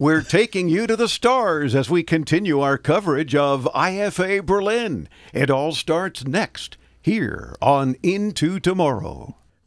We're taking you to the stars as we continue our coverage of IFA Berlin. It all starts next here on Into Tomorrow.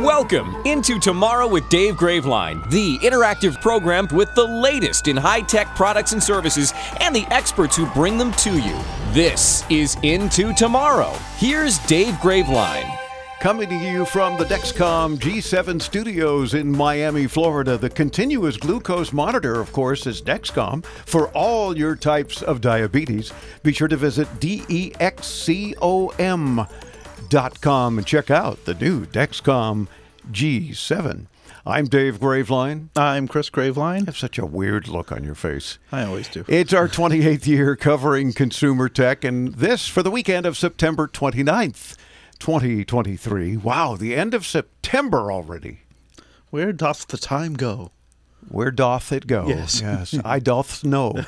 Welcome into Tomorrow with Dave Graveline, the interactive program with the latest in high tech products and services and the experts who bring them to you. This is Into Tomorrow. Here's Dave Graveline. Coming to you from the Dexcom G7 studios in Miami, Florida. The continuous glucose monitor, of course, is Dexcom for all your types of diabetes. Be sure to visit DEXCOM com and check out the new Dexcom G7. I'm Dave Graveline. I'm Chris You Graveline. have such a weird look on your face. I always do. It's our 28th year covering consumer tech, and this for the weekend of September 29th, 2023. Wow, the end of September already. Where doth the time go? Where doth it go? Yes. yes I doth know.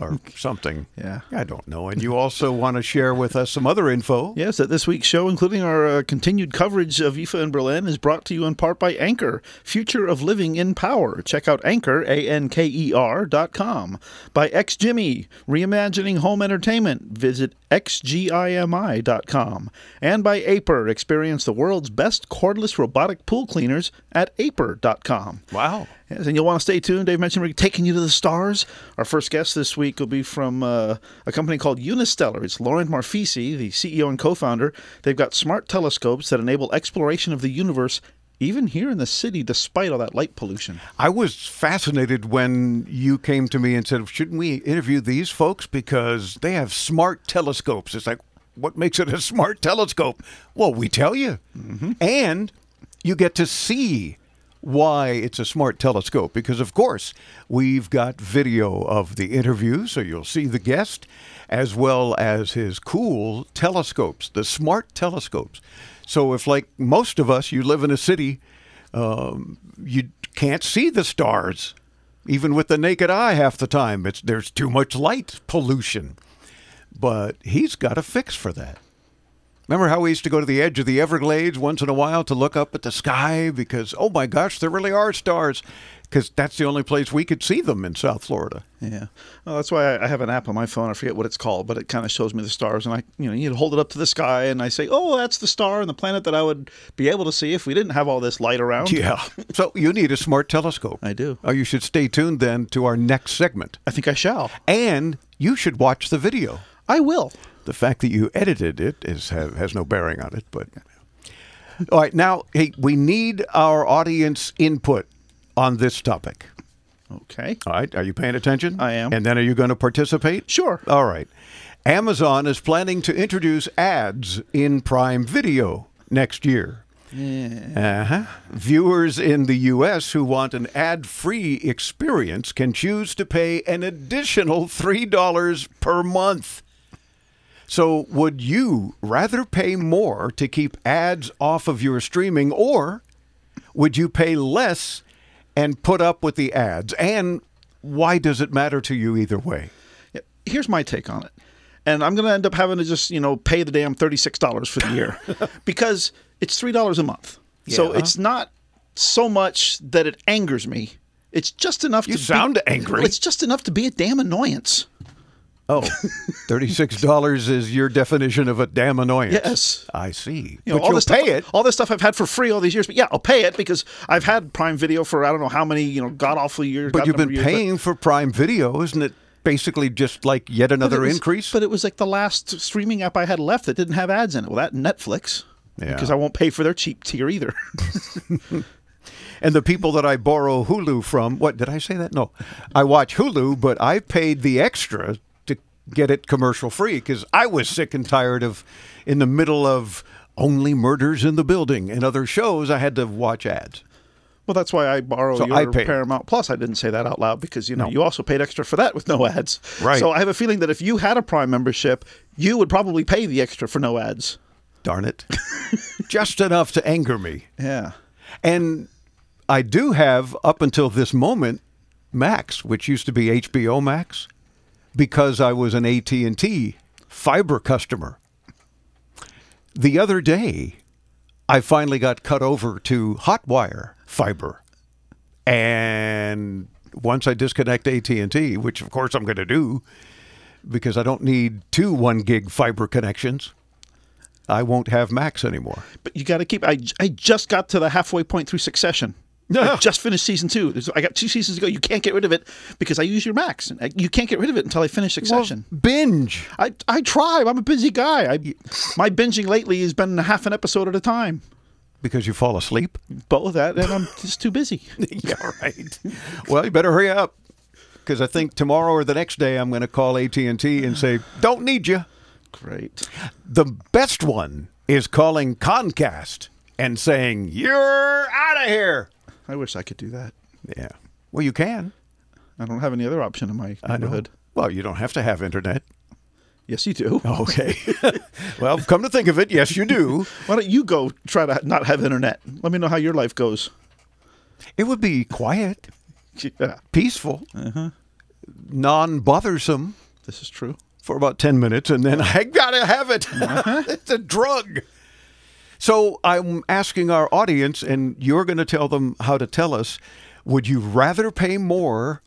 Or something. Yeah. I don't know. And you also want to share with us some other info. Yes, that this week's show, including our uh, continued coverage of IFA in Berlin, is brought to you in part by Anker, Future of Living in Power. Check out Anker, A-N-K-E-R dot com. By XGIMI, reimagining home entertainment. Visit xgimi dot com. And by Aiper, experience the world's best cordless robotic pool cleaners at aiper dot com. Wow. Yes, and you'll want to stay tuned. Dave mentioned we're taking you to the stars. Our first guest this week will be from uh, a company called Unistellar. It's Laurent Marfisi, the CEO and co-founder. They've got smart telescopes that enable exploration of the universe, even here in the city, despite all that light pollution. I was fascinated when you came to me and said, shouldn't we interview these folks? Because they have smart telescopes. It's like, what makes it a smart telescope? Well, we tell you. And you get to see why it's a smart telescope. Because, of course, we've got video of the interview, so you'll see the guest as well as his cool telescopes, the smart telescopes. So, if like most of us, you live in a city, um, you can't see the stars, even with the naked eye. Half the time, it's there's too much light pollution. But he's got a fix for that. Remember how we used to go to the edge of the Everglades once in a while to look up at the sky because oh my gosh, there really are stars. Because that's the only place we could see them in South Florida. Yeah, well, that's why I have an app on my phone. I forget what it's called, but it kind of shows me the stars, and I, you know, you hold it up to the sky, and I say, "Oh, that's the star and the planet that I would be able to see if we didn't have all this light around." Yeah. so you need a smart telescope. I do. Oh, you should stay tuned then to our next segment. I think I shall. And you should watch the video. I will. The fact that you edited it is have, has no bearing on it, but all right. Now, hey, we need our audience input on this topic. Okay. All right, are you paying attention? I am. And then are you going to participate? Sure. All right. Amazon is planning to introduce ads in Prime Video next year. Uh-huh. Viewers in the U.S. who want an ad free experience can choose to pay an additional $3 per month. So, would you rather pay more to keep ads off of your streaming, or would you pay less and put up with the ads? And why does it matter to you either way? Here's my take on it. And I'm going to end up having to just, you know, pay the damn $36 for the year because it's $3 a month. So it's not so much that it angers me. It's just enough You to sound be, angry. It's just enough to be a damn annoyance. Oh, $36 is your definition of a damn annoyance. Yes. I see. You know, but all you'll this pay stuff, it. All this stuff I've had for free all these years, but yeah, I'll pay it because I've had Prime Video for I don't know how many, you know, god awful years. But you've been years, but- paying for Prime Video, isn't it? Basically, just like yet another it was- increase. But it was like the last streaming app I had left that didn't have ads in it. Well, that Netflix. Yeah. Because I won't pay for their cheap tier either. And the people that I borrow Hulu from, what did I say that? No, I watch Hulu, but I paid the extra get it commercial free because I was sick and tired of, in the middle of only murders in the building and other shows, I had to watch ads. Well, that's why I borrow So your I. Paramount Plus. I didn't say that out loud because you know you also paid extra for that with no ads. Right. So I have a feeling that if you had a Prime membership, you would probably pay the extra for no ads. darn it. Just enough to anger me. Yeah. And I do have, up until this moment, Max, which used to be HBO Max, because I was an AT&T fiber customer. The other day, I finally got cut over to Hotwire fiber. And once I disconnect AT&T, which of course I'm going to do because I don't need two 1 gig fiber connections, I won't have Max anymore. But you got to keep. I, I just got to the halfway point through Succession. I just finished season two. I got two seasons to go. You can't get rid of it because I use your Max. You can't get rid of it until I finish Succession. binge. I I try. I'm a busy guy. I my binging lately has been half an episode at a time. Because you fall asleep? Both that and I'm just too busy. yeah, right. Well, you better hurry up because I think tomorrow or the next day I'm going to call AT and T and say, "Don't need you." Great. The best one is calling Comcast and saying, "You're out of here." I wish I could do that. Yeah. Well, you can. I don't have any other option in my neighborhood. Well, you don't have to have internet. Yes, you do. Okay. well, come to think of it, yes, you do. Why don't you go try to not have internet? Let me know how your life goes. It would be quiet, Yeah, peaceful, uh-huh. non-bothersome. this is true. for about 10 minutes and then I gotta have it. Uh-huh. it's a drug. So I'm asking our audience, and you're going to tell them how to tell us would you rather pay more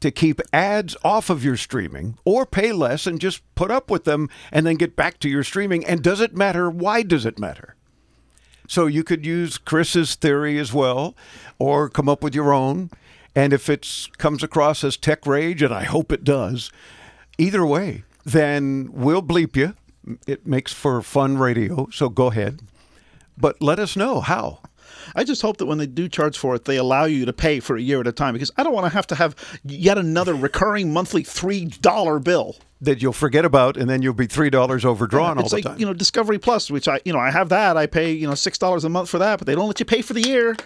to keep ads off of your streaming or pay less and just put up with them and then get back to your streaming? And does it matter? Why does it matter? So you could use Chris's theory as well, or come up with your own. And if it comes across as tech rage, and I hope it does, either way, then we'll bleep you. It makes for fun radio, so go ahead. But let us know how. I just hope that when they do charge for it, they allow you to pay for a year at a time because I don't want to have to have yet another recurring monthly three dollar bill. That you'll forget about, and then you'll be three dollars overdrawn all the like time. you know Discovery Plus, which I you know I have that. I pay you know six dollars a month for that, but they don't let you pay for the year.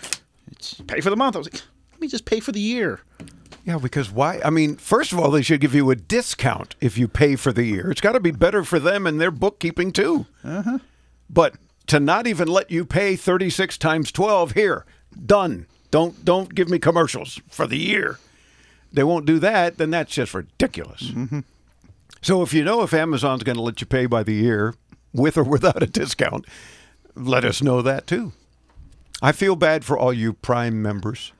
It's pay for the month. I was like, let me just pay for the year. Yeah, because why? I mean, first of all, they should give you a discount if you pay for the year. It's got to be better for them and their bookkeeping too. Uh-huh. But to not even let you pay thirty six times twelve here, done. Don't don't give me commercials for the year. They won't do that. Then that's just ridiculous. So if you know if Amazon's going to let you pay by the year, with or without a discount, let us know that too. I feel bad for all you Prime members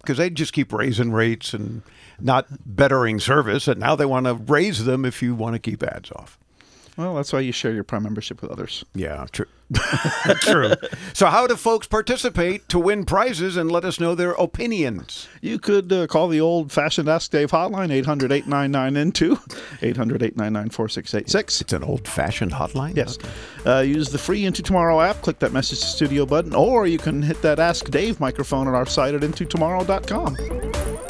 because they just keep raising rates and not bettering service, and now they want to raise them if you want to keep ads off. Well, that's why you share your Prime membership with others. Yeah, true. true. So, how do folks participate to win prizes and let us know their opinions? You could uh, call the old fashioned Ask Dave hotline, 800 899 N2, 800 899 4686. It's an old-fashioned hotline. Yes. Uh, use the free Into Tomorrow app, click that message to studio button, or you can hit that Ask Dave microphone at our site at intotomorrow.com.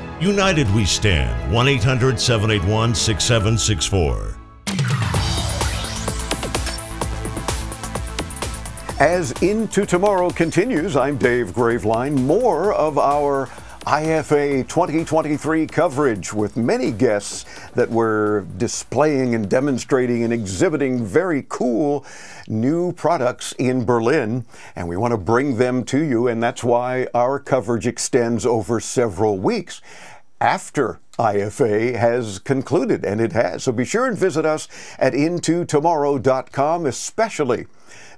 United we stand. 1 800 781 6764. As Into Tomorrow continues, I'm Dave Graveline. More of our IFA 2023 coverage with many guests that were displaying and demonstrating and exhibiting very cool new products in Berlin. And we want to bring them to you, and that's why our coverage extends over several weeks. After IFA has concluded, and it has. So be sure and visit us at intotomorrow.com, especially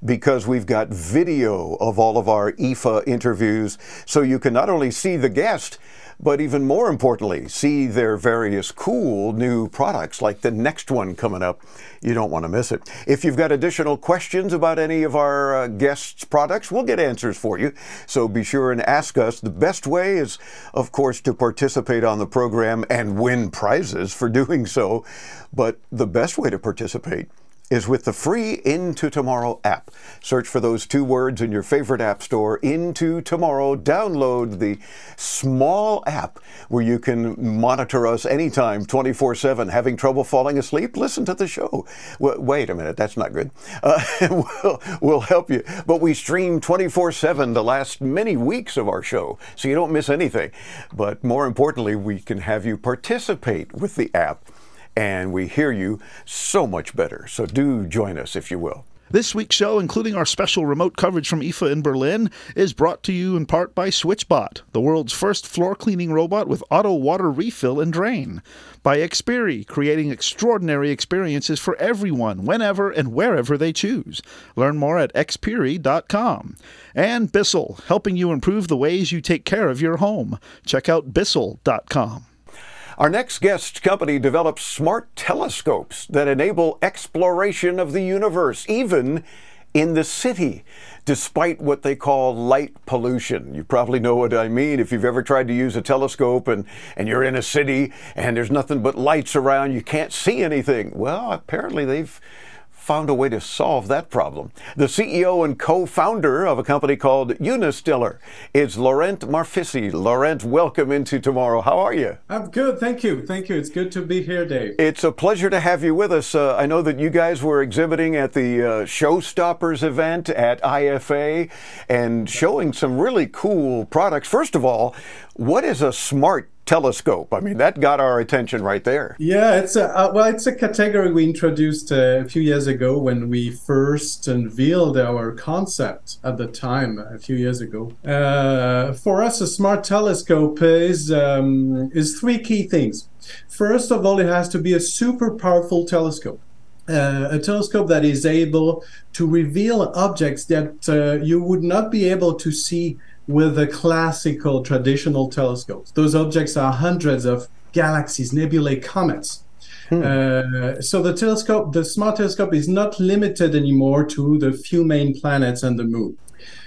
because we've got video of all of our IFA interviews, so you can not only see the guest, but even more importantly, see their various cool new products like the next one coming up. You don't want to miss it. If you've got additional questions about any of our uh, guests' products, we'll get answers for you. So be sure and ask us. The best way is, of course, to participate on the program and win prizes for doing so. But the best way to participate is with the free Into Tomorrow app. Search for those two words in your favorite app store, Into Tomorrow. Download the small app where you can monitor us anytime, 24 7. Having trouble falling asleep? Listen to the show. wait a minute, that's not good. Uh, we'll, we'll help you. But we stream 24 7 the last many weeks of our show, so you don't miss anything. But more importantly, we can have you participate with the app and we hear you so much better. So do join us if you will. This week's show, including our special remote coverage from IFA in Berlin, is brought to you in part by SwitchBot, the world's first floor cleaning robot with auto water refill and drain. By Xperi, creating extraordinary experiences for everyone, whenever and wherever they choose. Learn more at xperi.com. And Bissell, helping you improve the ways you take care of your home. Check out bissell.com. Our next guest company develops smart telescopes that enable exploration of the universe, even in the city, despite what they call light pollution. You probably know what I mean. If you've ever tried to use a telescope and, and you're in a city and there's nothing but lights around, you can't see anything. Well, apparently they've found a way to solve that problem. The CEO and co-founder of a company called Unistellar is Laurent Marfisi. Laurent, welcome into tomorrow. How are you? I'm good, thank you. Thank you. It's good to be here, Dave. It's a pleasure to have you with us. Uh, I know that you guys were exhibiting at the uh, Showstoppers event at IFA and showing some really cool products. First of all, what is a smart telescope. I mean, that got our attention right there. Yeah, it's a uh, well, it's a category we introduced uh, a few years ago when we first unveiled our concept at the time a few years ago. Uh, for us, a smart telescope is um, is three key things. First of all, it has to be a super powerful telescope. Uh, a telescope that is able to reveal objects that uh, you would not be able to see with the classical traditional telescopes. Those objects are hundreds of galaxies, nebulae, comets. Hmm. Uh, so the telescope, the smart telescope, is not limited anymore to the few main planets and the moon.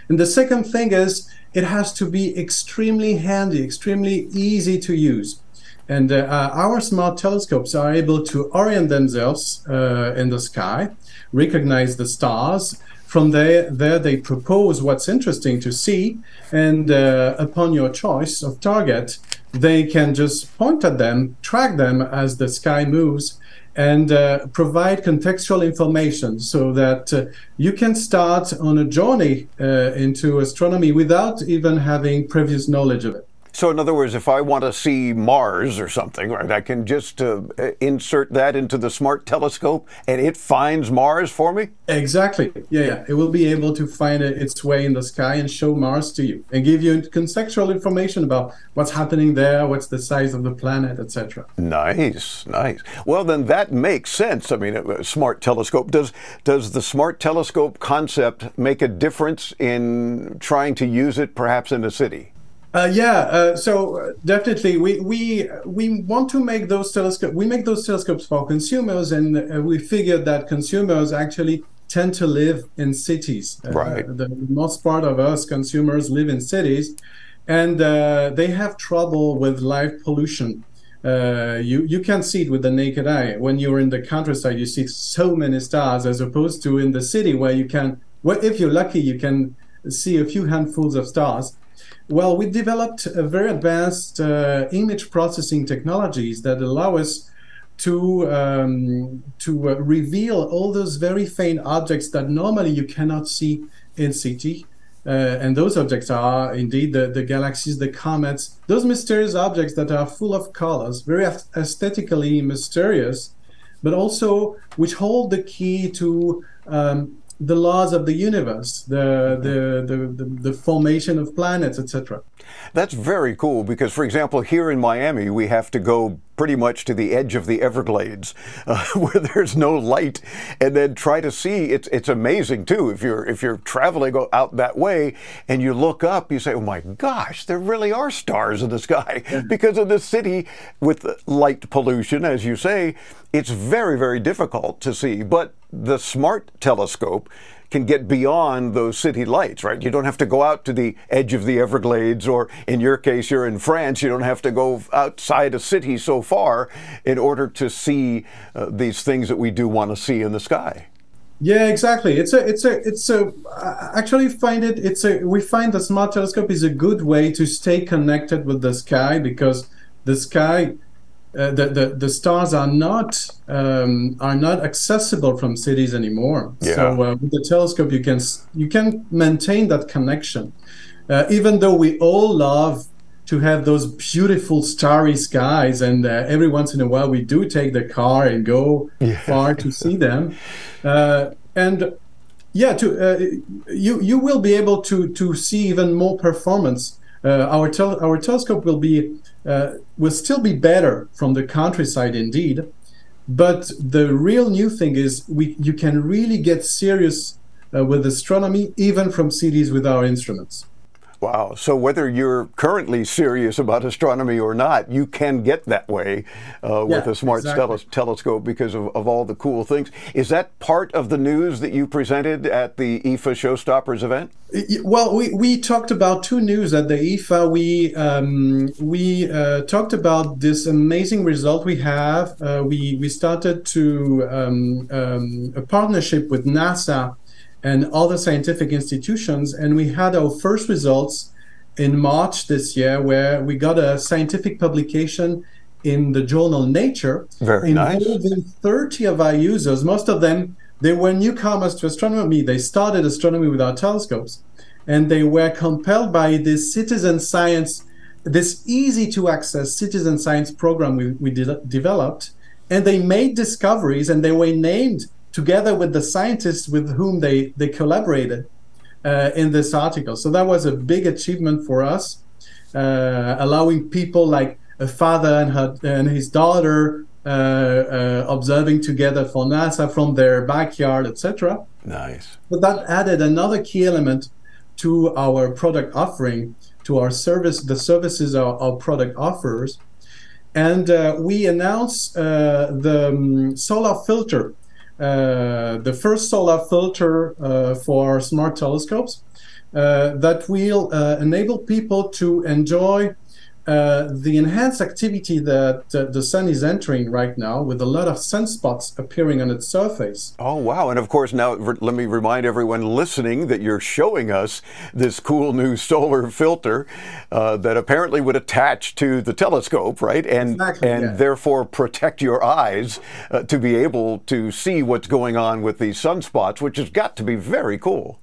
And the second thing is it has to be extremely handy, extremely easy to use. And uh, our smart telescopes are able to orient themselves uh, in the sky, recognize the stars, from there, there they propose what's interesting to see, and uh, upon your choice of target, they can just point at them, track them as the sky moves, and uh, provide contextual information so that uh, you can start on a journey uh, into astronomy without even having previous knowledge of it. So, in other words, if I want to see Mars or something, right, I can just uh, insert that into the smart telescope and it finds Mars for me? Exactly. Yeah, yeah. It will be able to find its way in the sky and show Mars to you and give you contextual information about what's happening there, what's the size of the planet, etc. Nice, nice. Well, then that makes sense. I mean, a smart telescope. Does, does the smart telescope concept make a difference in trying to use it perhaps in a city? Uh, yeah, uh, so uh, definitely we we we want to make those telescopes. We make those telescopes for consumers, and uh, we figured that consumers actually tend to live in cities. Uh, right. the most part of us consumers live in cities, and uh, they have trouble with light pollution. you you can see it with the naked eye. When you're in the countryside, you see so many stars, as opposed to in the city where you can. Well, if you're lucky, you can see a few handfuls of stars well, we developed very advanced uh, image processing technologies that allow us to um, to uh, reveal all those very faint objects that normally you cannot see in CT. Uh, and those objects are indeed the, the galaxies, the comets, those mysterious objects that are full of colors, very aesthetically mysterious, but also which hold the key to um, the laws of the universe, the the the, the, formation of planets, etc. That's very cool because, for example, here in Miami, we have to go pretty much to the edge of the Everglades uh, where there's no light and then try to see. It's it's amazing too if you're if you're traveling out that way and you look up you say oh my gosh there really are stars in the sky. Because of the city with light pollution as you say it's very very difficult to see but the smart telescope can get beyond those city lights, right? You don't have to go out to the edge of the Everglades, or in your case, you're in France, you don't have to go outside a city so far in order to see uh, these things that we do want to see in the sky. Yeah, exactly. It's a, it's a, it's a. Actually, find it. It's a. We find the smart telescope is a good way to stay connected with the sky because the sky uh, the, the the stars are not um, are not accessible from cities anymore. Yeah. So uh, with the telescope, you can you can maintain that connection, uh, even though we all love to have those beautiful starry skies, and uh, every once in a while we do take the car and go yeah. far to see them, uh, and yeah, to you you will be able to to see even more performance. our tel- our telescope will be uh, will still be better from the countryside indeed. But the real new thing is we you can really get serious uh, with astronomy even from cities with our instruments. Wow. So whether you're currently serious about astronomy or not, you can get that way uh, yeah, with a smart exactly. telescope because of, of, all the cool things. Is that part of the news that you presented at the IFA Showstoppers event? Well, we, we talked about two news at the IFA. We um, we uh, talked about this amazing result we have. Uh, we we started to um, um, a partnership with NASA and other scientific institutions. And we had our first results in March this year, where we got a scientific publication in the journal Nature, Very involving nice. 30 of our users. Most of them, they were newcomers to astronomy. They started astronomy with our telescopes, and they were compelled by this citizen science, this easy to access citizen science program we, we de- developed, and they made discoveries, and they were named together with the scientists with whom they, they collaborated uh, in this article. So that was a big achievement for us, uh, allowing people like a father and, her, and his daughter uh, uh observing together for NASA from their backyard, etc. Nice. But that added another key element to our product offering, to our service, the services our, our product offers. And uh, we announced uh, the um, solar filter the first solar filter uh, for smart telescopes uh, that will enable people to enjoy uh, the enhanced activity that uh, the sun is entering right now with a lot of sunspots appearing on its surface. Oh, wow. And of course, now re- let me remind everyone listening that you're showing us this cool new solar filter uh, that apparently would attach to the telescope, right? And, exactly, and yeah. therefore protect your eyes uh, to be able to see what's going on with these sunspots, which has got to be very cool.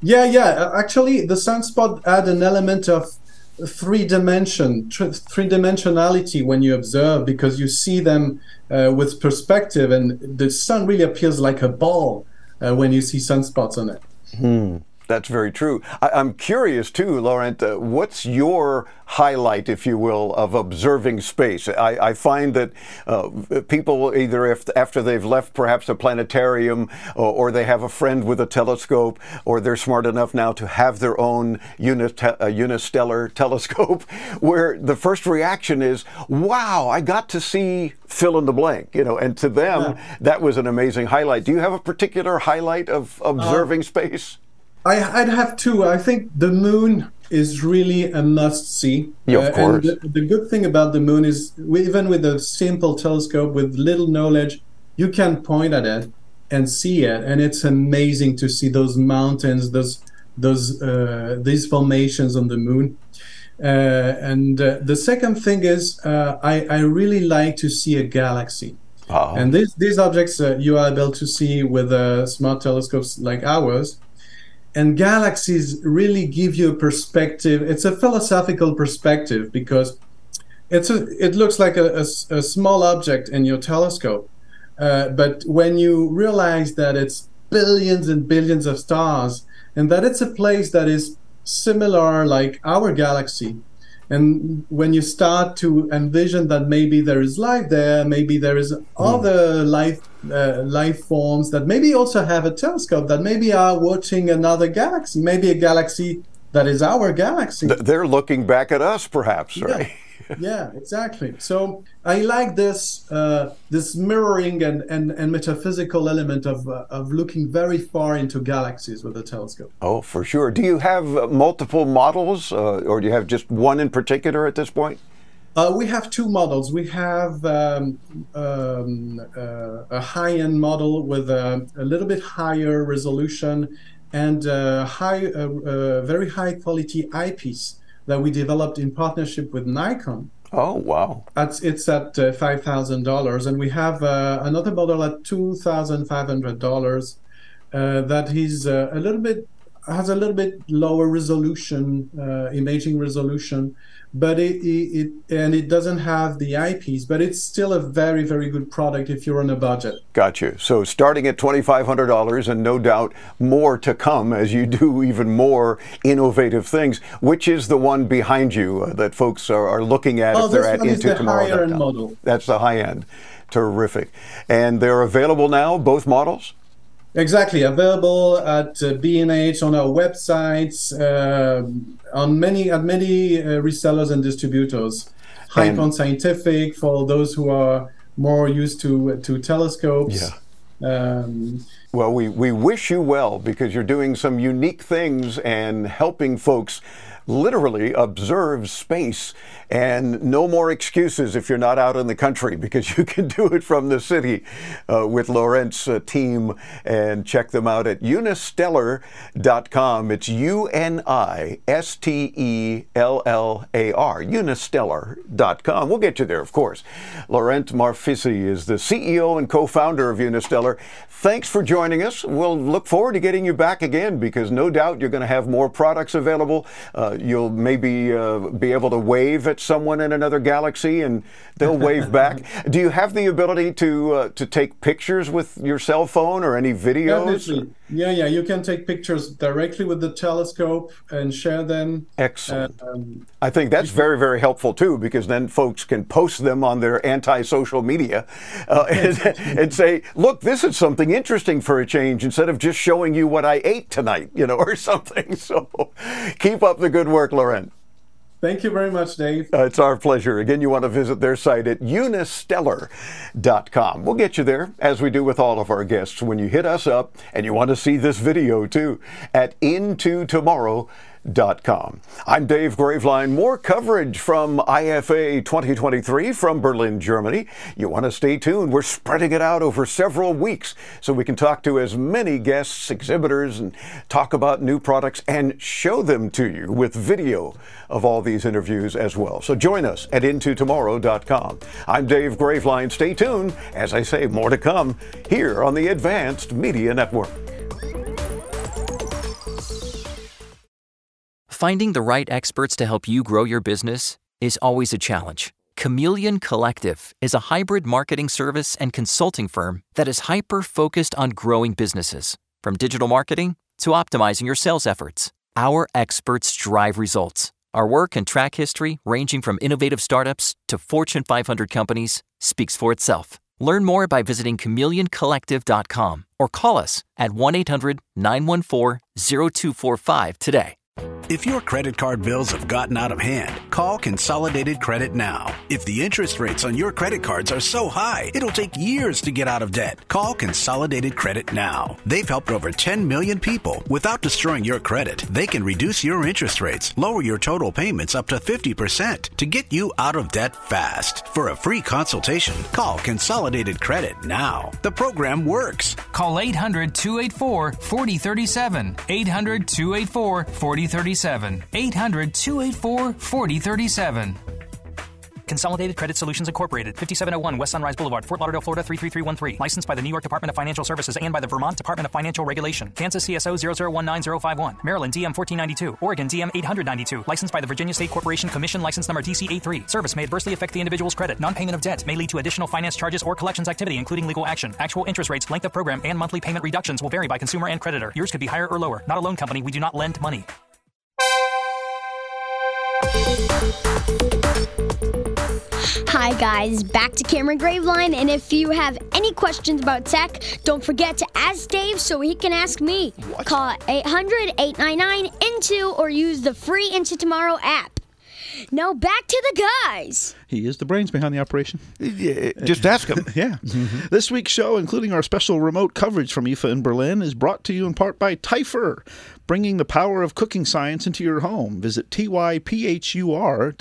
Yeah, yeah. Actually, the sunspot add an element of three dimension three dimensionality when you observe because you see them uh, with perspective and the sun really appears like a ball uh, when you see sunspots on it hmm. That's very true. I, am curious too, Laurent. Uh, what's your highlight, if you will, of observing space? I, I find that uh, people either if, after they've left perhaps a planetarium, or, or, they have a friend with a telescope, or they're smart enough now to have their own unite, unistellar telescope, where the first reaction is, "Wow, I got to see fill in the blank," you know. And to them, yeah. that was an amazing highlight. Do you have a particular highlight of observing uh, space? I, would have two. I think the moon is really a must see. Yeah, of uh, course. And the, the, good thing about the moon is, we, even with a simple telescope with little knowledge, you can point at it and see it, and it's amazing to see those mountains, those those uh, these formations on the moon. Uh, and uh, the second thing is, uh, I, I really like to see a galaxy. Uh-huh. And these these objects uh, you are able to see with smart telescopes like ours and galaxies really give you a perspective it's a philosophical perspective because it's a, it looks like a, a, a small object in your telescope uh, but when you realize that it's billions and billions of stars, and that it's a place that is similar like our galaxy. And when you start to envision that maybe there is life there, maybe there is other life uh, life forms that maybe also have a telescope that maybe are watching another galaxy, maybe a galaxy that is our galaxy. Th- They're looking back at us, perhaps, right? yeah, exactly. So I like this uh, this mirroring and, and, and metaphysical element of uh, of looking very far into galaxies with a telescope. Oh, for sure. Do you have uh, multiple models, uh, or do you have just one in particular at this point? Uh, we have two models. We have um, um, uh, a high-end model with a, a, little bit higher resolution and a high, uh, very high-quality eyepiece that we developed in partnership with Nikon. Oh wow! That's it's at uh, five thousand dollars, and we have uh, another model at two thousand five hundred dollars. Uh, that is uh, a little bit has a little bit lower resolution, uh, imaging resolution, but it, it, it, and it doesn't have the eyepiece, but it's still a very very good product if you're on a budget. Got you. So starting at twenty five hundred dollars, and no doubt more to come as you do even more innovative things. Which is the one behind you uh, that folks are, are looking at oh, if they're at into the tomorrow. higher end model. That's the high end. Terrific, and they're available now. Both models. Exactly, available at uh, B&H on our websites, uh, on many at many uh, resellers and distributors. High Point Scientific for those who are more used to to telescopes. Yeah. Um, Well, we, we wish you well because you're doing some unique things and helping folks literally observe space. And no more excuses if you're not out in the country because you can do it from the city uh, with Laurent's uh, team. And check them out at unistellar.com. It's U N I S T E L L A R, unistellar.com. We'll get you there, of course. Laurent Marfisi is the CEO and co founder of Unistellar. Thanks for joining us. We'll look forward to getting you back again because no doubt you're going to have more products available. Uh, you'll maybe uh, be able to wave at someone in another galaxy and they'll wave back. Do you have the ability to uh, to take pictures with your cell phone or any videos? Yeah, yeah. You can take pictures directly with the telescope and share them. Excellent. Um, I think that's very, very helpful too, because then folks can post them on their anti-social media uh, and, and say, "Look, this is something interesting for a change," instead of just showing you what I ate tonight, you know, or something. So, keep up the good work, Laurent. Thank you very much, Dave. Uh, it's our pleasure. Again, you want to visit their site at unistellar.com. We'll get you there, as we do with all of our guests, when you hit us up and you want to see this video too at intotomorrow.com. I'm Dave Graveline. More coverage from IFA 2023 from Berlin, Germany. You want to stay tuned. We're spreading it out over several weeks so we can talk to as many guests, exhibitors, and talk about new products and show them to you with video of all these interviews as well. So join us at intotomorrow.com. I'm Dave Graveline. Stay tuned. As I say, more to come here on the Advanced Media Network. Finding the right experts to help you grow your business is always a challenge. Chameleon Collective is a hybrid marketing service and consulting firm that is hyper focused on growing businesses, from digital marketing to optimizing your sales efforts. Our experts drive results. Our work and track history, ranging from innovative startups to Fortune 500 companies, speaks for itself. Learn more by visiting chameleoncollective.com or call us at 1 800 914 0245 today. If your credit card bills have gotten out of hand, call Consolidated Credit now. If the interest rates on your credit cards are so high, it'll take years to get out of debt. Call Consolidated Credit now. They've helped over 10 million people. Without destroying your credit, they can reduce your interest rates, lower your total payments up to 50% to get you out of debt fast. For a free consultation, call Consolidated Credit now. The program works. Call 800 284 4037. 800 284 4037. 800 284 4037. Consolidated Credit Solutions Incorporated, 5701 West Sunrise Boulevard, Fort Lauderdale, Florida 33313. Licensed by the New York Department of Financial Services and by the Vermont Department of Financial Regulation. Kansas CSO 0019051. Maryland DM 1492. Oregon DM 892. Licensed by the Virginia State Corporation Commission license number DC83. Service may adversely affect the individual's credit. Non-payment of debt may lead to additional finance charges or collections activity, including legal action. Actual interest rates, length of program, and monthly payment reductions will vary by consumer and creditor. Yours could be higher or lower. Not a loan company. We do not lend money. Hi guys, back to Cameron Graveline, and if you have any questions about tech, don't forget to ask Dave so he can ask me. Call 800-899-INTO or use the free Into Tomorrow app. Now back to the guys. He is the brains behind the operation. Yeah, uh, just ask him. Yeah. Mm-hmm. This week's show, including our special remote coverage from IFA in Berlin, is brought to you in part by Typhur, bringing the power of cooking science into your home. Visit typhur.com.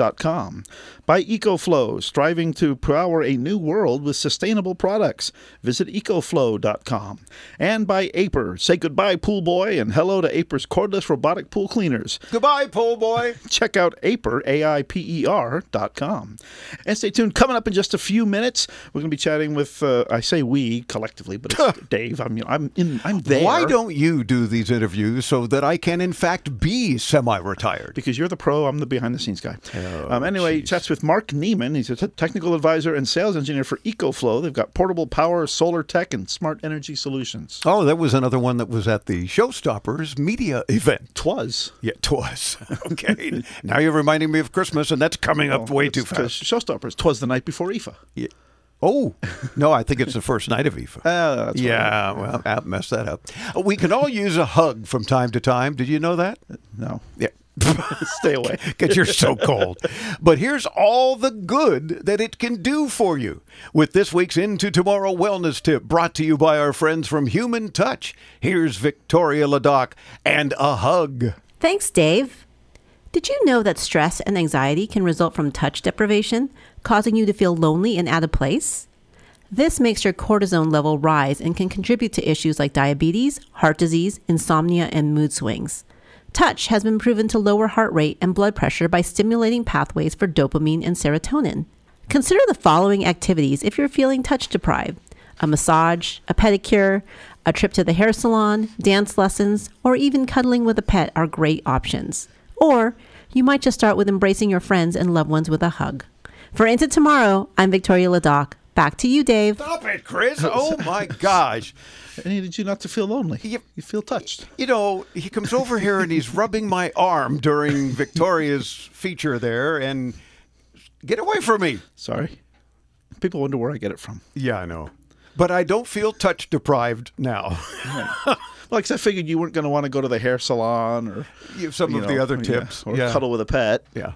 By EcoFlow, striving to power a new world with sustainable products. Visit ecoflow.com. And by Aiper. Say goodbye, pool boy, and hello to Aiper's cordless robotic pool cleaners. Goodbye, pool boy. Check out Aiper, A-I-P-E-R dot com. And stay tuned. Coming up in just a few minutes, we're going to be chatting with, uh, I say we collectively, but it's Dave. I'm, I'm, in, I'm there. Why don't you do these interviews so that I can, in fact, be semi-retired? Because you're the pro, I'm the behind the scenes guy. Oh, um, anyway, chats with Mark Neiman. He's a t- technical advisor and sales engineer for EcoFlow. They've got portable power, solar tech, and smart energy solutions. Oh, that was another one that was at the Showstoppers media event. Twas. Yeah, twas. okay. now you're reminding me of Christmas, and that's coming up way too fast. Showstoppers. Twas the night before IFA. Yeah. Oh, no, I think it's the first night of IFA. Uh, that's yeah, well, I messed that up. We can all use a hug from time to time. Did you know that? No. Yeah. Stay away. Because you're so cold. But here's all the good that it can do for you with this week's Into Tomorrow Wellness Tip brought to you by our friends from Human Touch. Here's Victoria Ladoc and a hug. Thanks, Dave. Did you know that stress and anxiety can result from touch deprivation, causing you to feel lonely and out of place? This makes your cortisone level rise and can contribute to issues like diabetes, heart disease, insomnia, and mood swings. Touch has been proven to lower heart rate and blood pressure by stimulating pathways for dopamine and serotonin. Consider the following activities if you're feeling touch deprived a massage, a pedicure, a trip to the hair salon, dance lessons, or even cuddling with a pet are great options. Or you might just start with embracing your friends and loved ones with a hug. For Into Tomorrow, I'm Victoria Ladoc. Back to you, Dave. Stop it, Chris. Oh, my gosh. I needed you not to feel lonely. Yep. You feel touched. You know, he comes over here and he's rubbing my arm during Victoria's feature there, and get away from me. Sorry. People wonder where I get it from. Yeah, I know. But I don't feel touch deprived now. Well, because I figured you weren't going to want to go to the hair salon or some of know, the other yeah, tips. or yeah. cuddle with a pet. Yeah.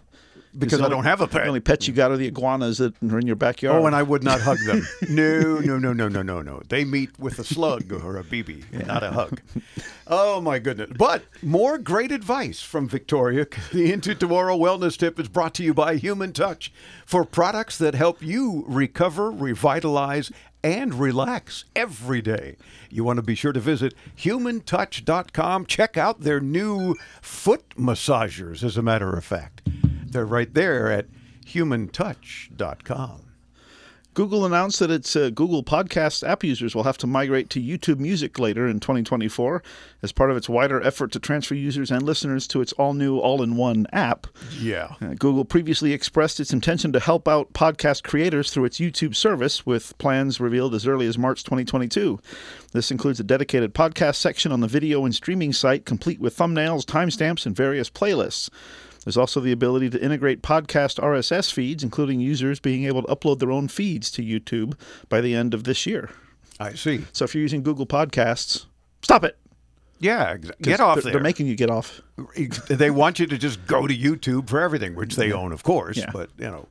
Because I only- don't have a pet. The only pets you got are the iguanas that are in your backyard. Oh, and I would not hug them. No, no, no, no, no, no, no. They meet with a slug or a BB, not a hug. Oh, my goodness. But more great advice from Victoria. The Into Tomorrow Wellness Tip is brought to you by Human Touch for products that help you recover, revitalize, and relax every day. You want to be sure to visit humantouch.com. Check out their new foot massagers, as a matter of fact. They're right there at humantouch.com. Google announced that its uh, Google Podcast app users will have to migrate to YouTube Music later in 2024 as part of its wider effort to transfer users and listeners to its all new all in one app. Yeah. Uh, Google previously expressed its intention to help out podcast creators through its YouTube service, with plans revealed as early as March 2022. This includes a dedicated podcast section on the video and streaming site, complete with thumbnails, timestamps, and various playlists. There's also the ability to integrate podcast RSS feeds, including users being able to upload their own feeds to YouTube by the end of this year. I see. So if you're using Google Podcasts, stop it. Yeah, get off they're, there. They're making you get off. they want you to just go to YouTube for everything, which they own, of course. Yeah. But you know,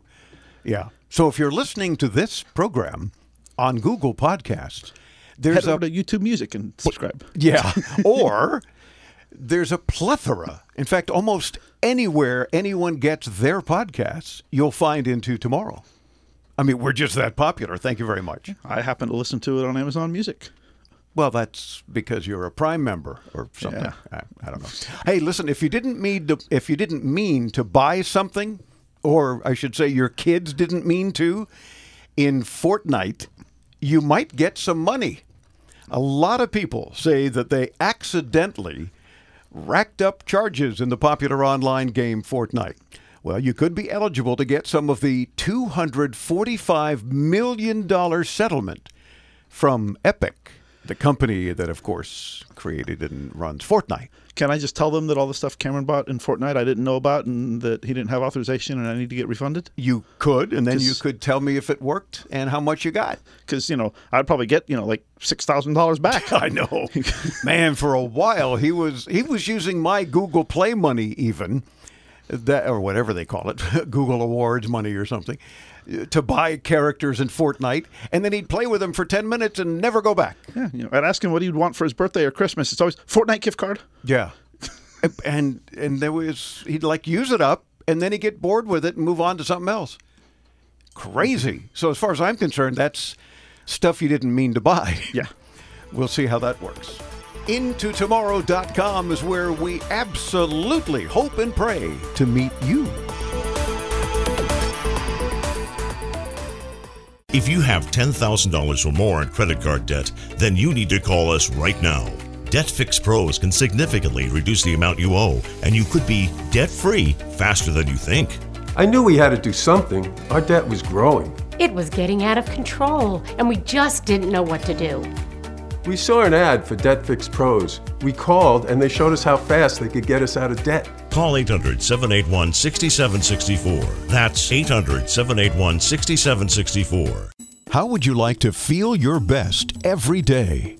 yeah. So if you're listening to this program on Google Podcasts, there's Head a to YouTube Music and subscribe. yeah, or there's a plethora. In fact, almost anywhere anyone gets their podcasts, you'll find into tomorrow. I mean, we're just that popular. Thank you very much. I happen to listen to it on Amazon Music. Well, that's because you're a Prime member or something. Yeah. I, I don't know. Hey, listen, if you didn't mean to, if you didn't mean to buy something, or I should say your kids didn't mean to, in Fortnite, you might get some money. A lot of people say that they accidentally racked up charges in the popular online game Fortnite. Well, you could be eligible to get some of the $245 million settlement from Epic, the company that, of course, created and runs Fortnite. Can I just tell them that all the stuff Cameron bought in Fortnite I didn't know about and that he didn't have authorization and I need to get refunded? You could, and then you could tell me if it worked and how much you got. Because, you know, I'd probably get, you know, like $6,000 back. I know. Man, for a while he was he was using my Google Play money even that or whatever they call it, Google Awards money or something, to buy characters in Fortnite, and then he'd play with them for 10 minutes and never go back. Yeah, you know, I'd ask him what he'd want for his birthday or Christmas. It's always Fortnite gift card. Yeah. and and there was he'd like use it up and then he'd get bored with it and move on to something else. Crazy. So as far as I'm concerned, that's stuff you didn't mean to buy. Yeah. We'll see how that works. IntoTomorrow.com is where we absolutely hope and pray to meet you. If you have $10,000 or more in credit card debt, then you need to call us right now. Debt Fix Pros can significantly reduce the amount you owe, and you could be debt free faster than you think. I knew we had to do something. Our debt was growing. It was getting out of control, and we just didn't know what to do. We saw an ad for Debt Fix Pros. We called and they showed us how fast they could get us out of debt. Call 800 781 6764. That's 800 781 6764. How would you like to feel your best every day?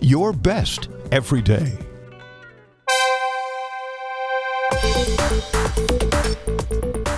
your best every day.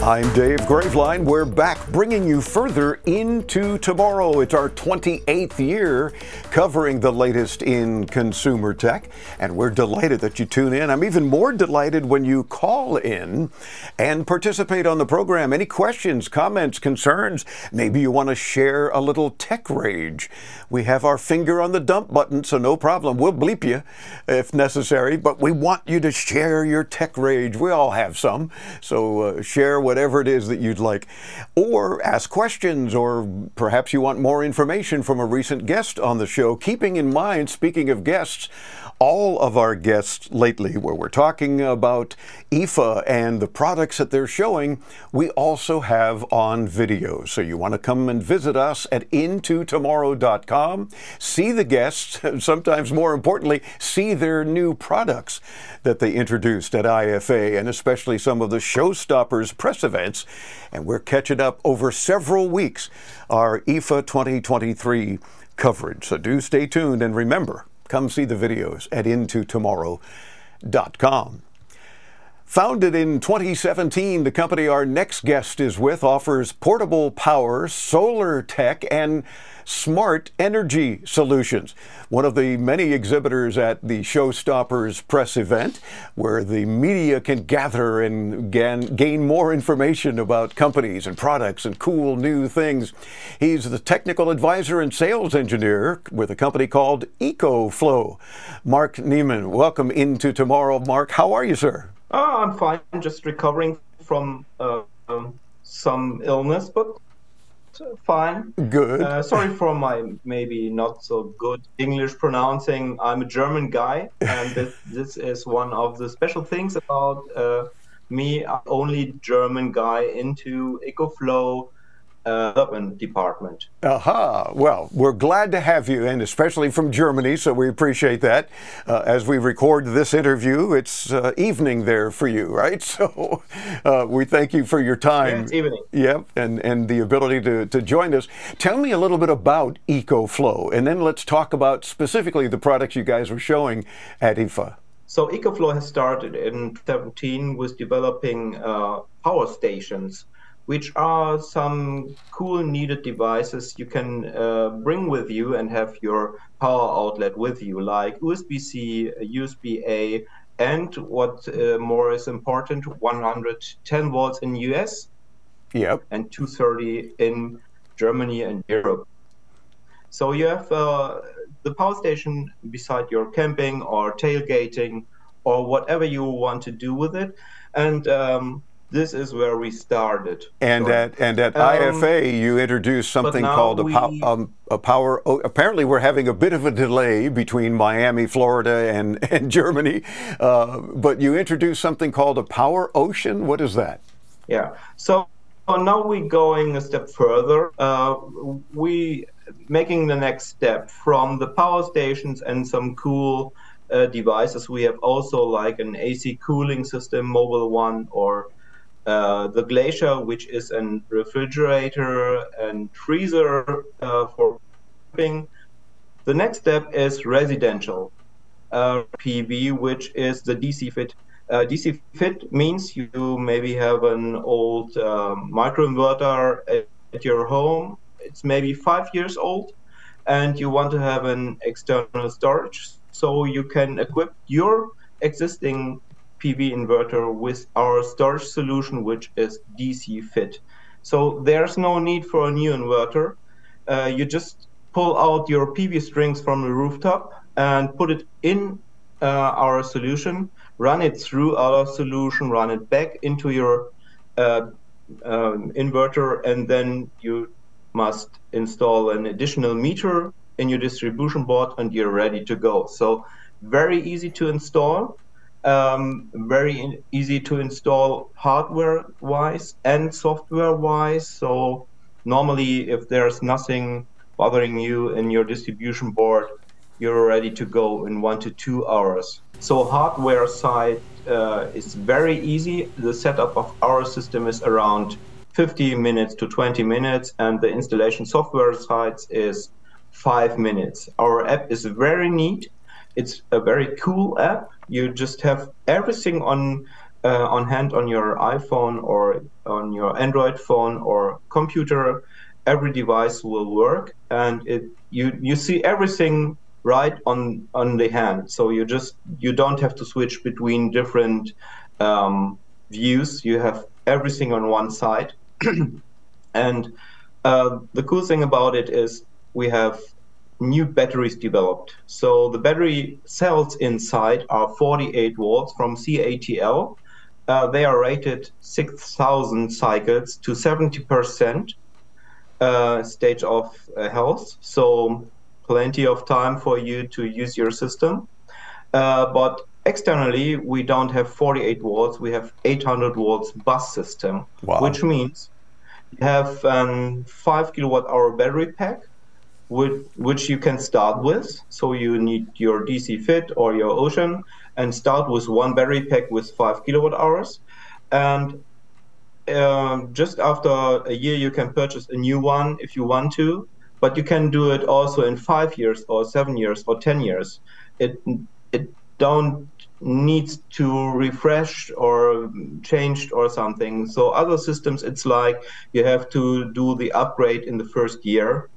I'm Dave Graveline. We're back bringing you further into tomorrow. It's our 28th year covering the latest in consumer tech, and we're delighted that you tune in. I'm even more delighted when you call in and participate on the program. Any questions, comments, concerns? Maybe you want to share a little tech rage. We have our finger on the dump button, so no problem. We'll bleep you if necessary, but we want you to share your tech rage. We all have some, so uh, share whatever it is that you'd like. Or ask questions, or perhaps you want more information from a recent guest on the show. Keeping in mind, speaking of guests, all of our guests lately, where we're talking about IFA and the products that they're showing, we also have on video. So you want to come and visit us at intotomorrow.com, see the guests, and sometimes more importantly, see their new products that they introduced at IFA, and especially some of the showstoppers press events. And we're catching up over several weeks our IFA 2023 coverage. So do stay tuned and remember, come see the videos at intotomorrow.com. Founded in 2017, the company our next guest is with offers portable power, solar tech, and smart energy solutions. One of the many exhibitors at the Showstoppers press event, where the media can gather and gain, more information about companies and products and cool new things. He's the technical advisor and sales engineer with a company called EcoFlow. Mark Neiman, welcome into tomorrow. Mark, how are you, sir? Oh, I'm fine. Just recovering from uh, um, some illness, but fine. Good. Uh, sorry for my maybe not so good English pronouncing. I'm a German guy, and this, this is one of the special things about uh, me. I'm only German guy into EcoFlow, uh, development department. Aha. Well, we're glad to have you, and especially from Germany, so we appreciate that. Uh, as we record this interview, it's uh, evening there for you, right? So uh, we thank you for your time. Yeah, it's evening. Yep, and, and the ability to, to join us. Tell me a little bit about EcoFlow, and then let's talk about specifically the products you guys were showing at IFA. So EcoFlow has started in 17 with developing uh, power stations which are some cool needed devices you can uh, bring with you and have your power outlet with you, like USB-C, USB-A, and what uh, more is important, 110 volts in US, yep, and 230 in Germany and Europe. So you have uh, the power station beside your camping or tailgating or whatever you want to do with it, and um, this is where we started. And at and at um, IFA, you introduced something called a, pow, um, a power. Oh, apparently, we're having a bit of a delay between Miami, Florida, and and Germany. Uh, but you introduced something called a Power Ocean. What is that? Yeah. So. now we're going a step further. Uh, we making the next step from the power stations and some cool uh, devices. We have also like an AC cooling system, mobile one, or uh, the Glacier, which is a refrigerator and freezer uh, for camping. The next step is residential uh, PV, which is the DC fit. Uh, DC fit means you maybe have an old um, microinverter at your home. It's maybe five years old, and you want to have an external storage, so you can equip your existing PV inverter with our storage solution, which is DC fit. So there's no need for a new inverter. Uh, you just pull out your PV strings from the rooftop and put it in uh, our solution, run it through our solution, run it back into your uh, um, inverter, and then you must install an additional meter in your distribution board and you're ready to go. So very easy to install um, very in, easy to install hardware wise and software wise. So normally, if there's nothing bothering you in your distribution board, you're ready to go in one to two hours. So hardware side uh, is very easy. The setup of our system is around 50 minutes to 20 minutes, and the installation software side is five minutes. Our app is very neat. It's a very cool app you just have everything on uh, on hand on your iPhone or on your Android phone or computer. Every device will work, and it you you see everything right on on the hand. So you just you don't have to switch between different um, views. You have everything on one side, and uh, the cool thing about it is we have new batteries developed. So the battery cells inside are 48 volts from CATL. Uh, they are rated 6,000 cycles to 70% uh, stage of uh, health. So plenty of time for you to use your system. Uh, but externally, we don't have 48 volts. We have 800 volts bus system, wow. which means you have a um, 5 kilowatt hour battery pack which, which you can start with. So you need your DC Fit or your Ocean and start with one battery pack with five kilowatt hours. And uh, just after a year, you can purchase a new one if you want to, but you can do it also in five years or seven years or 10 years. It, it don't need to refresh or changed or something. So other systems, it's like you have to do the upgrade in the first year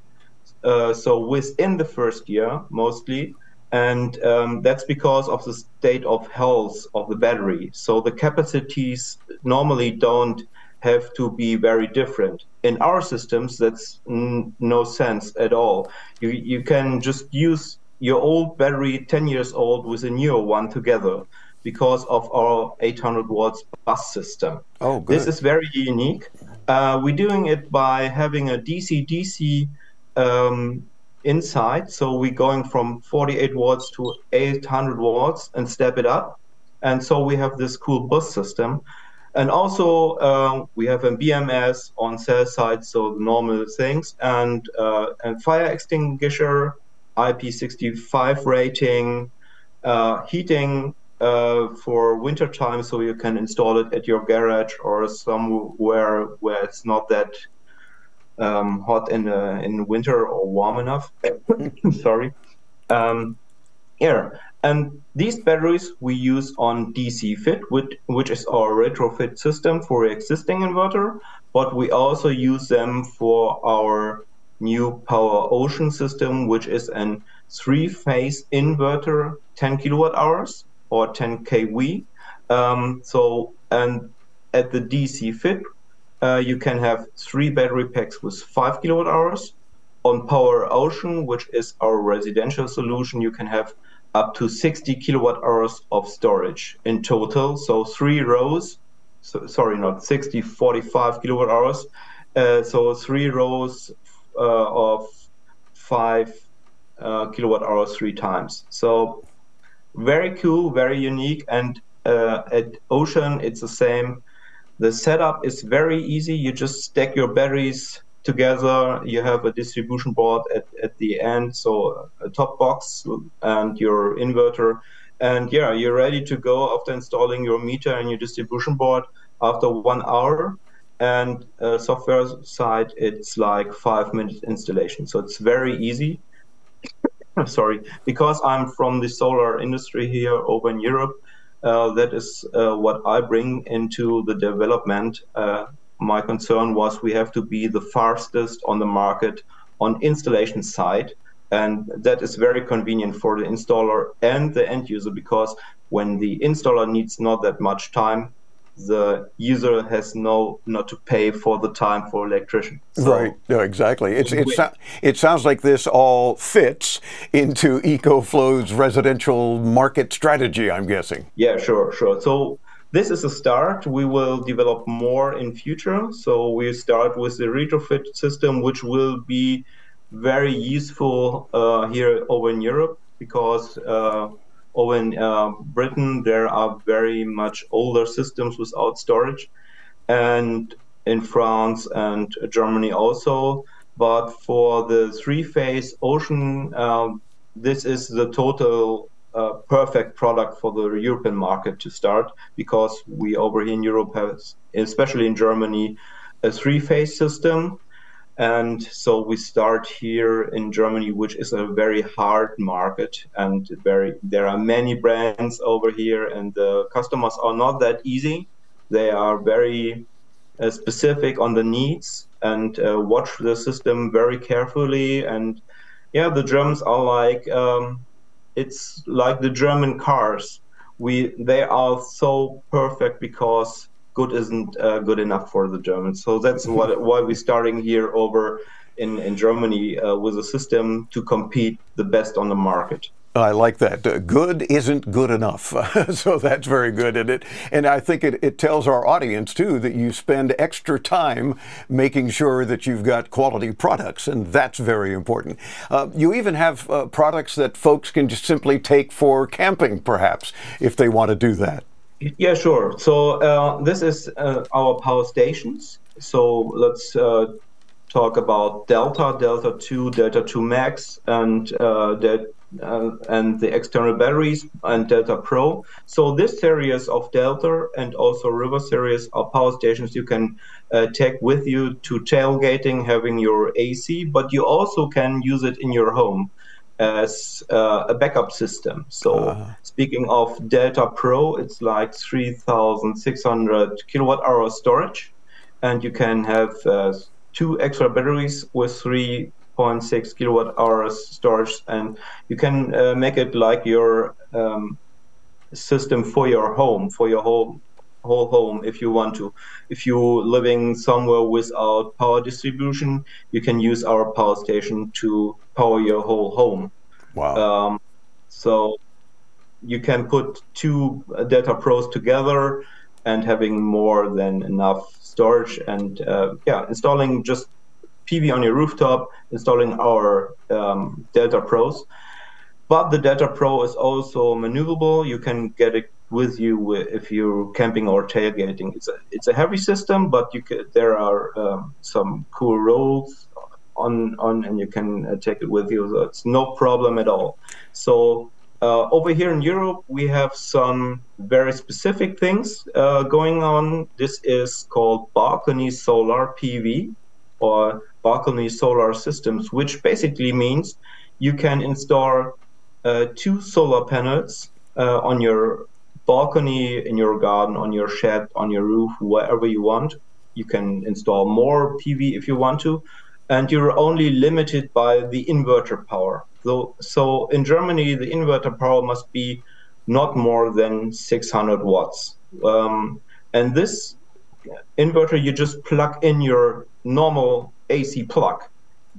so within the first year mostly and um, that's because of the state of health of the battery so the capacities normally don't have to be very different in our systems that's n- no sense at all you, you can just use your old battery 10 years old with a newer one together because of our 800 watts bus system. Oh, good. This is very unique. Uh, we're doing it by having a DC DC um, inside. So we're going from 48 watts to 800 watts and step it up. And so we have this cool bus system. And also, uh, we have a BMS on cell side, so normal things, and, uh, and fire extinguisher, IP65 rating, uh, heating uh, for winter time, so you can install it at your garage or somewhere where it's not that um, hot in the, in winter or warm enough. Sorry. Um, yeah, and these batteries we use on DC Fit, which, which is our retrofit system for existing inverter, but we also use them for our new Power Ocean system, which is an three-phase inverter, 10 kilowatt hours or 10 kV. Um, so, and at the DC Fit, uh, you can have three battery packs with five kilowatt hours. On Power Ocean, which is our residential solution, you can have up to 60 kilowatt hours of storage in total. So three rows, so, sorry, not 60, 45 kilowatt hours. Uh, so three rows uh, of five uh, kilowatt hours three times. So very cool, very unique. And uh, at Ocean, it's the same. The setup is very easy. You just stack your batteries together. You have a distribution board at, at the end, so a top box and your inverter. And yeah, you're ready to go after installing your meter and your distribution board after one hour. And uh, software side, it's like five minute installation. So it's very easy. Sorry, because I'm from the solar industry here over in Europe. Uh, that is uh, what I bring into the development uh, my concern was we have to be the fastest on the market on installation side. And that is very convenient for the installer and the end user because when the installer needs not that much time, the user has no not to pay for the time for electrician. So right. No, exactly. It's, it's, it sounds like this all fits into EcoFlow's residential market strategy. I'm guessing. Yeah, sure, sure. So this is a start. We will develop more in future. So we start with the retrofit system, which will be very useful uh, here over in Europe because uh, over in uh, Britain there are very much older systems without storage, and in France and Germany also. But for the three-phase ocean, uh, this is the total a perfect product for the European market to start because we over here in Europe have, especially in Germany, a three-phase system. And so we start here in Germany, which is a very hard market, and very there are many brands over here, and the customers are not that easy. They are very uh, specific on the needs and uh, watch the system very carefully. And yeah, the Germans are like um, it's like the German cars. We they are so perfect because good isn't uh, good enough for the Germans. So that's what, why we're starting here over in in Germany uh, with a system to compete the best on the market. I like that. Uh, good isn't good enough. so that's very good. And, it, and I think it, it tells our audience, too, that you spend extra time making sure that you've got quality products, and that's very important. Uh, you even have uh, products that folks can just simply take for camping, perhaps, if they want to do that. Yeah, sure. So uh, this is uh, our power stations. So let's uh, talk about Delta, Delta 2, Delta 2 Max, and that uh, and the external batteries and Delta Pro. So this series of Delta and also River series are power stations you can uh, take with you to tailgating, having your AC, but you also can use it in your home as uh, a backup system. So uh-huh. speaking of Delta Pro, it's like 3,600 kilowatt hour storage, and you can have uh, two extra batteries with 3.6 kilowatt hours storage, and you can uh, make it like your um, system for your home, for your whole whole home if you want to. If you're living somewhere without power distribution, you can use our power station to power your whole home. Wow. Um, so you can put two Delta Pros together and having more than enough storage and uh, yeah, installing just PV on your rooftop, installing our um, Delta Pros. But the Delta Pro is also maneuverable. You can get it with you if you're camping or tailgating. It's a it's a heavy system, but you can, there are um, some cool rolls on on, and you can uh, take it with you. So it's no problem at all. So. Uh, over here in Europe, we have some very specific things uh, going on. This is called balcony solar PV or balcony solar systems, which basically means you can install uh, two solar panels uh, on your balcony, in your garden, on your shed, on your roof, wherever you want. You can install more PV if you want to, and you're only limited by the inverter power. So, so in Germany, the inverter power must be not more than 600 watts. Um, and this inverter, you just plug in your normal AC plug.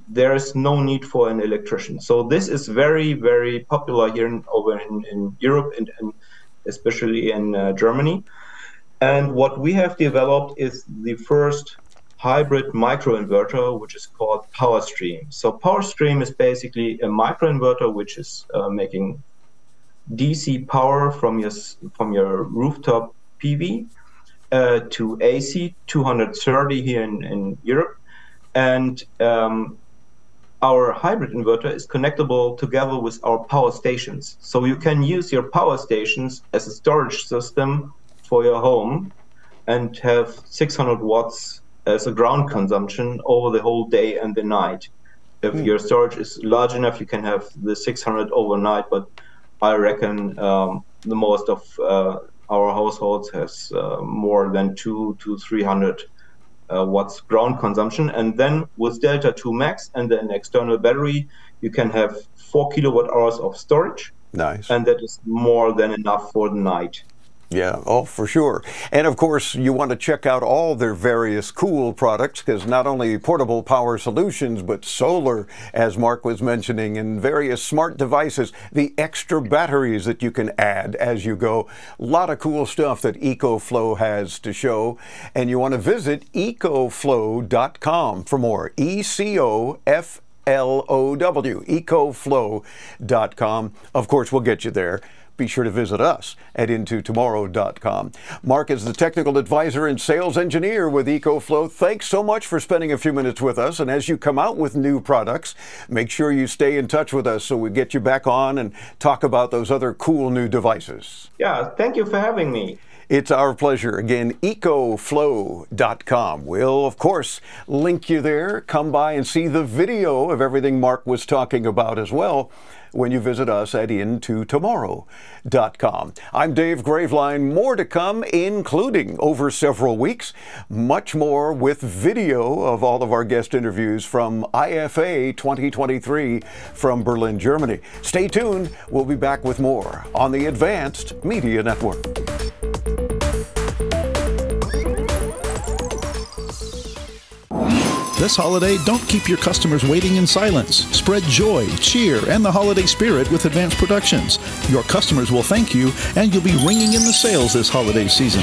There is no need for an electrician. So this is very, very popular here in, over in, in Europe and, and especially in uh, Germany. And what we have developed is the first hybrid microinverter, which is called PowerStream. So PowerStream is basically a microinverter which is uh, making DC power from your from your rooftop PV uh, to AC 230 here in, in Europe, and um, our hybrid inverter is connectable together with our power stations. So you can use your power stations as a storage system for your home and have 600 watts as a ground consumption over the whole day and the night. If mm. your storage is large enough, you can have the 600 overnight, but I reckon um, the most of uh, our households has uh, more than two to 300 uh, watts ground consumption. And then with Delta 2 Max and an external battery, you can have four kilowatt hours of storage. Nice. And that is more than enough for the night. Yeah, oh, for sure. And of course, you want to check out all their various cool products because not only portable power solutions, but solar, as Mark was mentioning, and various smart devices, the extra batteries that you can add as you go. A lot of cool stuff that EcoFlow has to show. And you want to visit ecoflow.com for more. E C O F L O W, ecoflow.com. Of course, we'll get you there be sure to visit us at intotomorrow.com. Mark is the technical advisor and sales engineer with EcoFlow. Thanks so much for spending a few minutes with us. And as you come out with new products, make sure you stay in touch with us so we get you back on and talk about those other cool new devices. Yeah, thank you for having me. It's our pleasure. Again, ecoflow.com. We'll, of course, link you there. Come by and see the video of everything Mark was talking about as well when you visit us at intotomorrow.com. I'm Dave Graveline. More to come, including over several weeks, much more with video of all of our guest interviews from IFA 2023 from Berlin, Germany. Stay tuned. We'll be back with more on the Advanced Media Network. This holiday, don't keep your customers waiting in silence. Spread joy, cheer, and the holiday spirit with Advanced Productions. Your customers will thank you, and you'll be ringing in the sales this holiday season.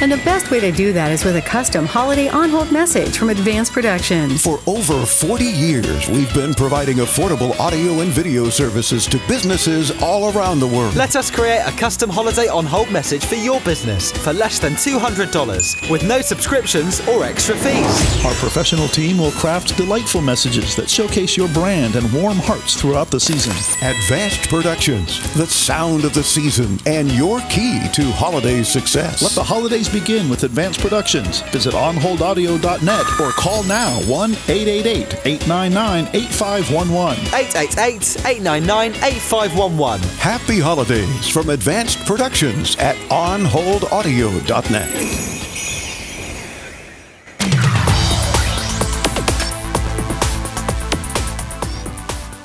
And the best way to do that is with a custom holiday on hold message from Advanced Productions. For over 40 years, we've been providing affordable audio and video services to businesses all around the world. Let us create a custom holiday on hold message for your business for less than $200 with no subscriptions or extra fees. Our professional team will craft delightful messages that showcase your brand and warm hearts throughout the season. Advanced Productions, the sound of the season, and your key to holiday success. Let the holidays begin with Advanced Productions. Visit onholdaudio.net or call now 1 888 899 8511. 888 899 8511. Happy holidays from Advanced Productions at onholdaudio.net.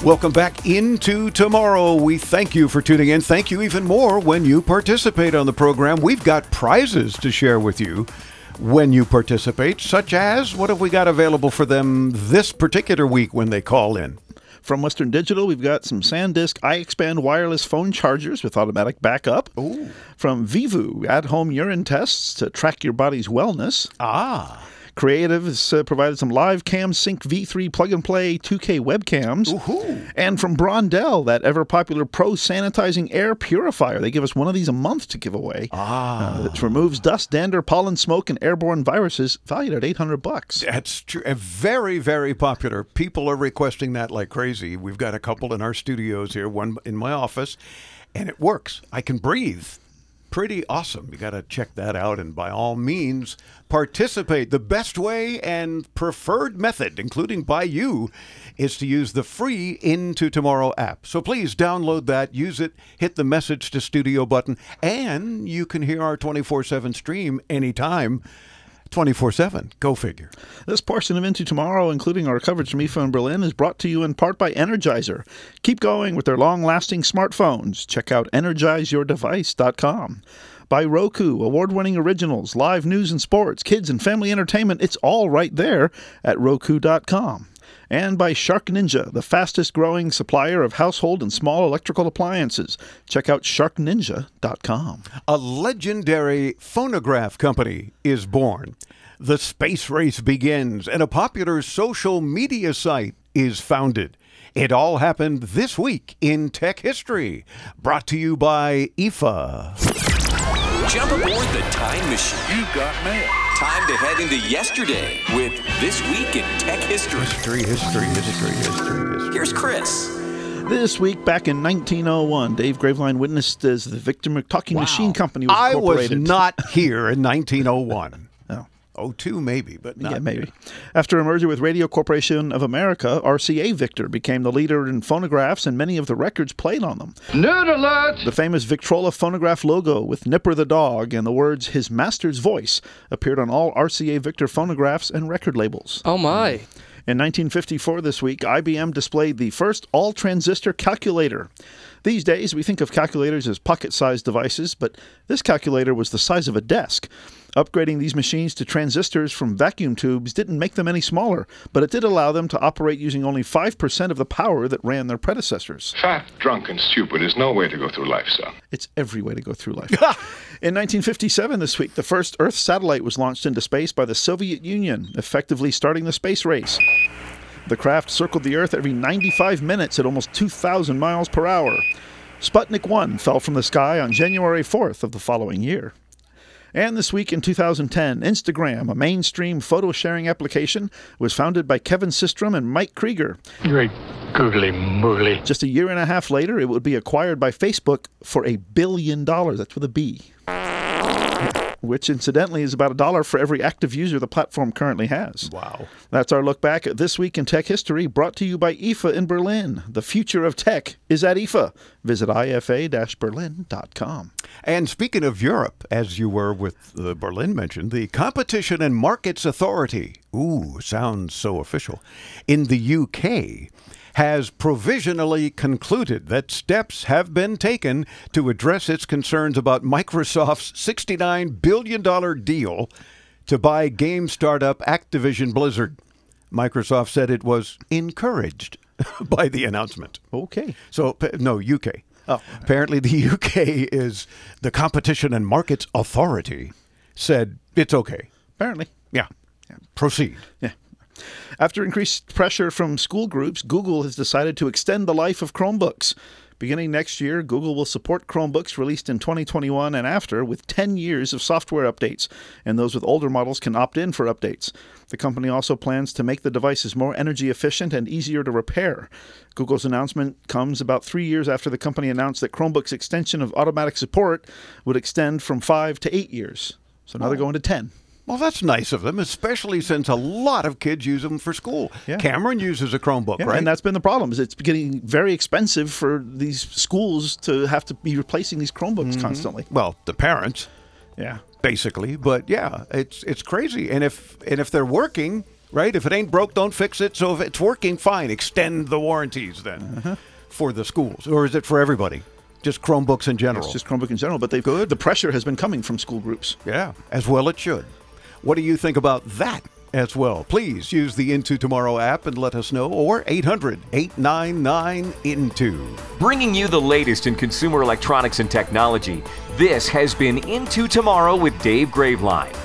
Welcome back into tomorrow. We thank you for tuning in. Thank you even more when you participate on the program. We've got prizes to share with you when you participate, such as what have we got available for them this particular week when they call in? From Western Digital, we've got some SanDisk iXpand wireless phone chargers with automatic backup. Ooh. From Vivoo, at home urine tests to track your body's wellness. Ah. Creative has uh, provided some live cam sync V3 plug and play 2K webcams. And from Brondell, that ever popular pro sanitizing air purifier. They give us one of these a month to give away. Ah. Uh, it removes dust, dander, pollen, smoke, and airborne viruses, valued at 800 bucks. That's true. Very, very popular. People are requesting that like crazy. We've got a couple in our studios here, one in my office, and it works. I can breathe. Pretty awesome. You got to check that out, and by all means, participate. The best way and preferred method, including by you, is to use the free Into Tomorrow app. So please download that, use it, hit the message to studio button, and you can hear our 24 7 stream anytime. 24 7. Go figure. This portion of Into Tomorrow, including our coverage from IFA in Berlin, is brought to you in part by Energizer. Keep going with their long lasting smartphones. Check out energizeyourdevice.com. By Roku, award winning originals, live news and sports, kids and family entertainment. It's all right there at Roku.com. And by Shark Ninja, the fastest growing supplier of household and small electrical appliances. Check out sharkninja.com. A legendary phonograph company is born. The space race begins, and a popular social media site is founded. It all happened this week in tech history. Brought to you by IFA. Jump aboard the time machine. You got mail. Time to head into yesterday with This Week in Tech History. History, history, history, history, history. Here's Chris. This week, back in 1901, Dave Graveline witnessed as the Victor Talking Machine Company was I was incorporated. not here in 1901. Oh. 02 maybe, but not yeah, maybe. After a merger with Radio Corporation of America, RCA Victor became the leader in phonographs and many of the records played on them. Nerd alert! The famous Victrola phonograph logo with Nipper the dog and the words His Master's Voice appeared on all RCA Victor phonographs and record labels. Oh my. In 1954, this week, IBM displayed the first all transistor calculator. These days, we think of calculators as pocket sized devices, but this calculator was the size of a desk. Upgrading these machines to transistors from vacuum tubes didn't make them any smaller, but it did allow them to operate using only 5% of the power that ran their predecessors. Fat, drunk, and stupid is no way to go through life, son. It's every way to go through life. In 1957, this week, the first Earth satellite was launched into space by the Soviet Union, effectively starting the space race. The craft circled the Earth every 95 minutes at almost 2,000 miles per hour. Sputnik 1 fell from the sky on January 4th of the following year. And this week in 2010, Instagram, a mainstream photo sharing application, was founded by Kevin Systrom and Mike Krieger. Great googly moogly. Just a year and a half later, it would be acquired by Facebook for a billion dollars. That's with a B. Which, incidentally, is about a dollar for every active user the platform currently has. Wow. That's our look back at This Week in Tech History, brought to you by IFA in Berlin. The future of tech is at IFA. Visit ifa berlin.com. And speaking of Europe, as you were with the Berlin mentioned, the Competition and Markets Authority, ooh, sounds so official, in the UK has provisionally concluded that steps have been taken to address its concerns about Microsoft's $69 billion deal to buy game startup Activision Blizzard. Microsoft said it was encouraged by the announcement. Okay. So, no, UK. Oh. Apparently, the UK is the Competition and Markets Authority said it's okay. Apparently. Yeah. Proceed. Yeah. After increased pressure from school groups, Google has decided to extend the life of Chromebooks. Beginning next year, Google will support Chromebooks released in 2021 and after with 10 years of software updates, and those with older models can opt in for updates. The company also plans to make the devices more energy efficient and easier to repair. Google's announcement comes about three years after the company announced that Chromebook's extension of automatic support would extend from five to eight years. So now they're going to 10. Well, that's nice of them, especially since a lot of kids use them for school. Yeah. Cameron uses a Chromebook, Yeah, right? And that's been the problem. Is it's getting very expensive for these schools to have to be replacing these Chromebooks Mhm. constantly. Well, the parents, Yeah. basically. But yeah, it's it's crazy. And if and if they're working, right? If it ain't broke, don't fix it. So if it's working, fine. Extend the warranties then Uh-huh. for the schools, or is it for everybody? Just Chromebooks in general. It's just Chromebook in general, but they good. The pressure has been coming from school groups. Yeah, as well it should. What do you think about that as well? Please use the Into Tomorrow app and let us know, or 800 899 Into. Bringing you the latest in consumer electronics and technology, this has been Into Tomorrow with Dave Graveline.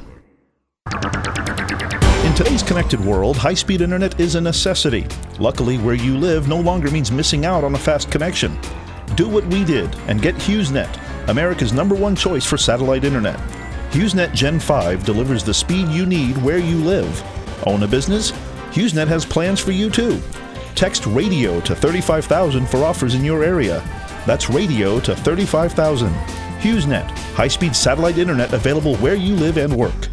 In today's connected world, high speed internet is a necessity. Luckily, where you live no longer means missing out on a fast connection. Do what we did and get HughesNet, America's number one choice for satellite internet. HughesNet Gen 5 delivers the speed you need where you live. Own a business? HughesNet has plans for you too. Text radio to 35,000 for offers in your area. That's radio to 35,000. HughesNet, high speed satellite internet available where you live and work.